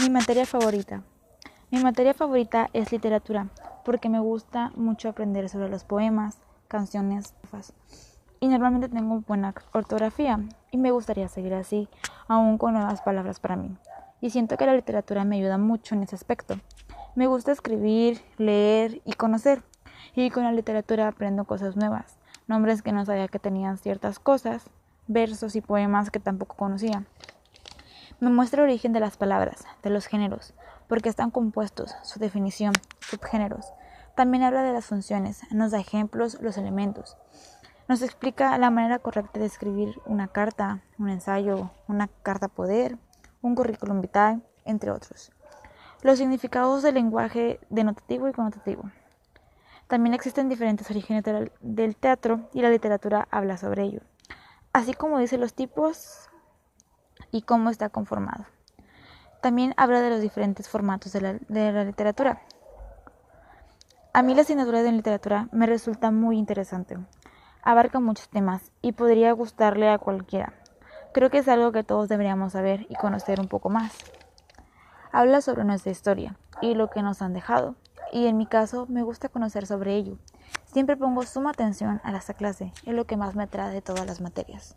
Mi materia favorita. Mi materia favorita es literatura, porque me gusta mucho aprender sobre los poemas, canciones y normalmente tengo buena ortografía y me gustaría seguir así, aún con nuevas palabras para mí. Y siento que la literatura me ayuda mucho en ese aspecto. Me gusta escribir, leer y conocer. Y con la literatura aprendo cosas nuevas, nombres que no sabía que tenían ciertas cosas, versos y poemas que tampoco conocía. Me muestra el origen de las palabras, de los géneros, porque están compuestos, su definición, subgéneros. También habla de las funciones, nos da ejemplos, los elementos. Nos explica la manera correcta de escribir una carta, un ensayo, una carta poder, un currículum vitae, entre otros. Los significados del lenguaje denotativo y connotativo. También existen diferentes orígenes del teatro y la literatura habla sobre ello, así como dice los tipos y cómo está conformado. También habla de los diferentes formatos de la, literatura. A mí la asignatura de literatura me resulta muy interesante. Abarca muchos temas y podría gustarle a cualquiera. Creo que es algo que todos deberíamos saber y conocer un poco más. Habla sobre nuestra historia y lo que nos han dejado, y en mi caso me gusta conocer sobre ello. Siempre pongo suma atención a esta clase, es lo que más me atrae de todas las materias.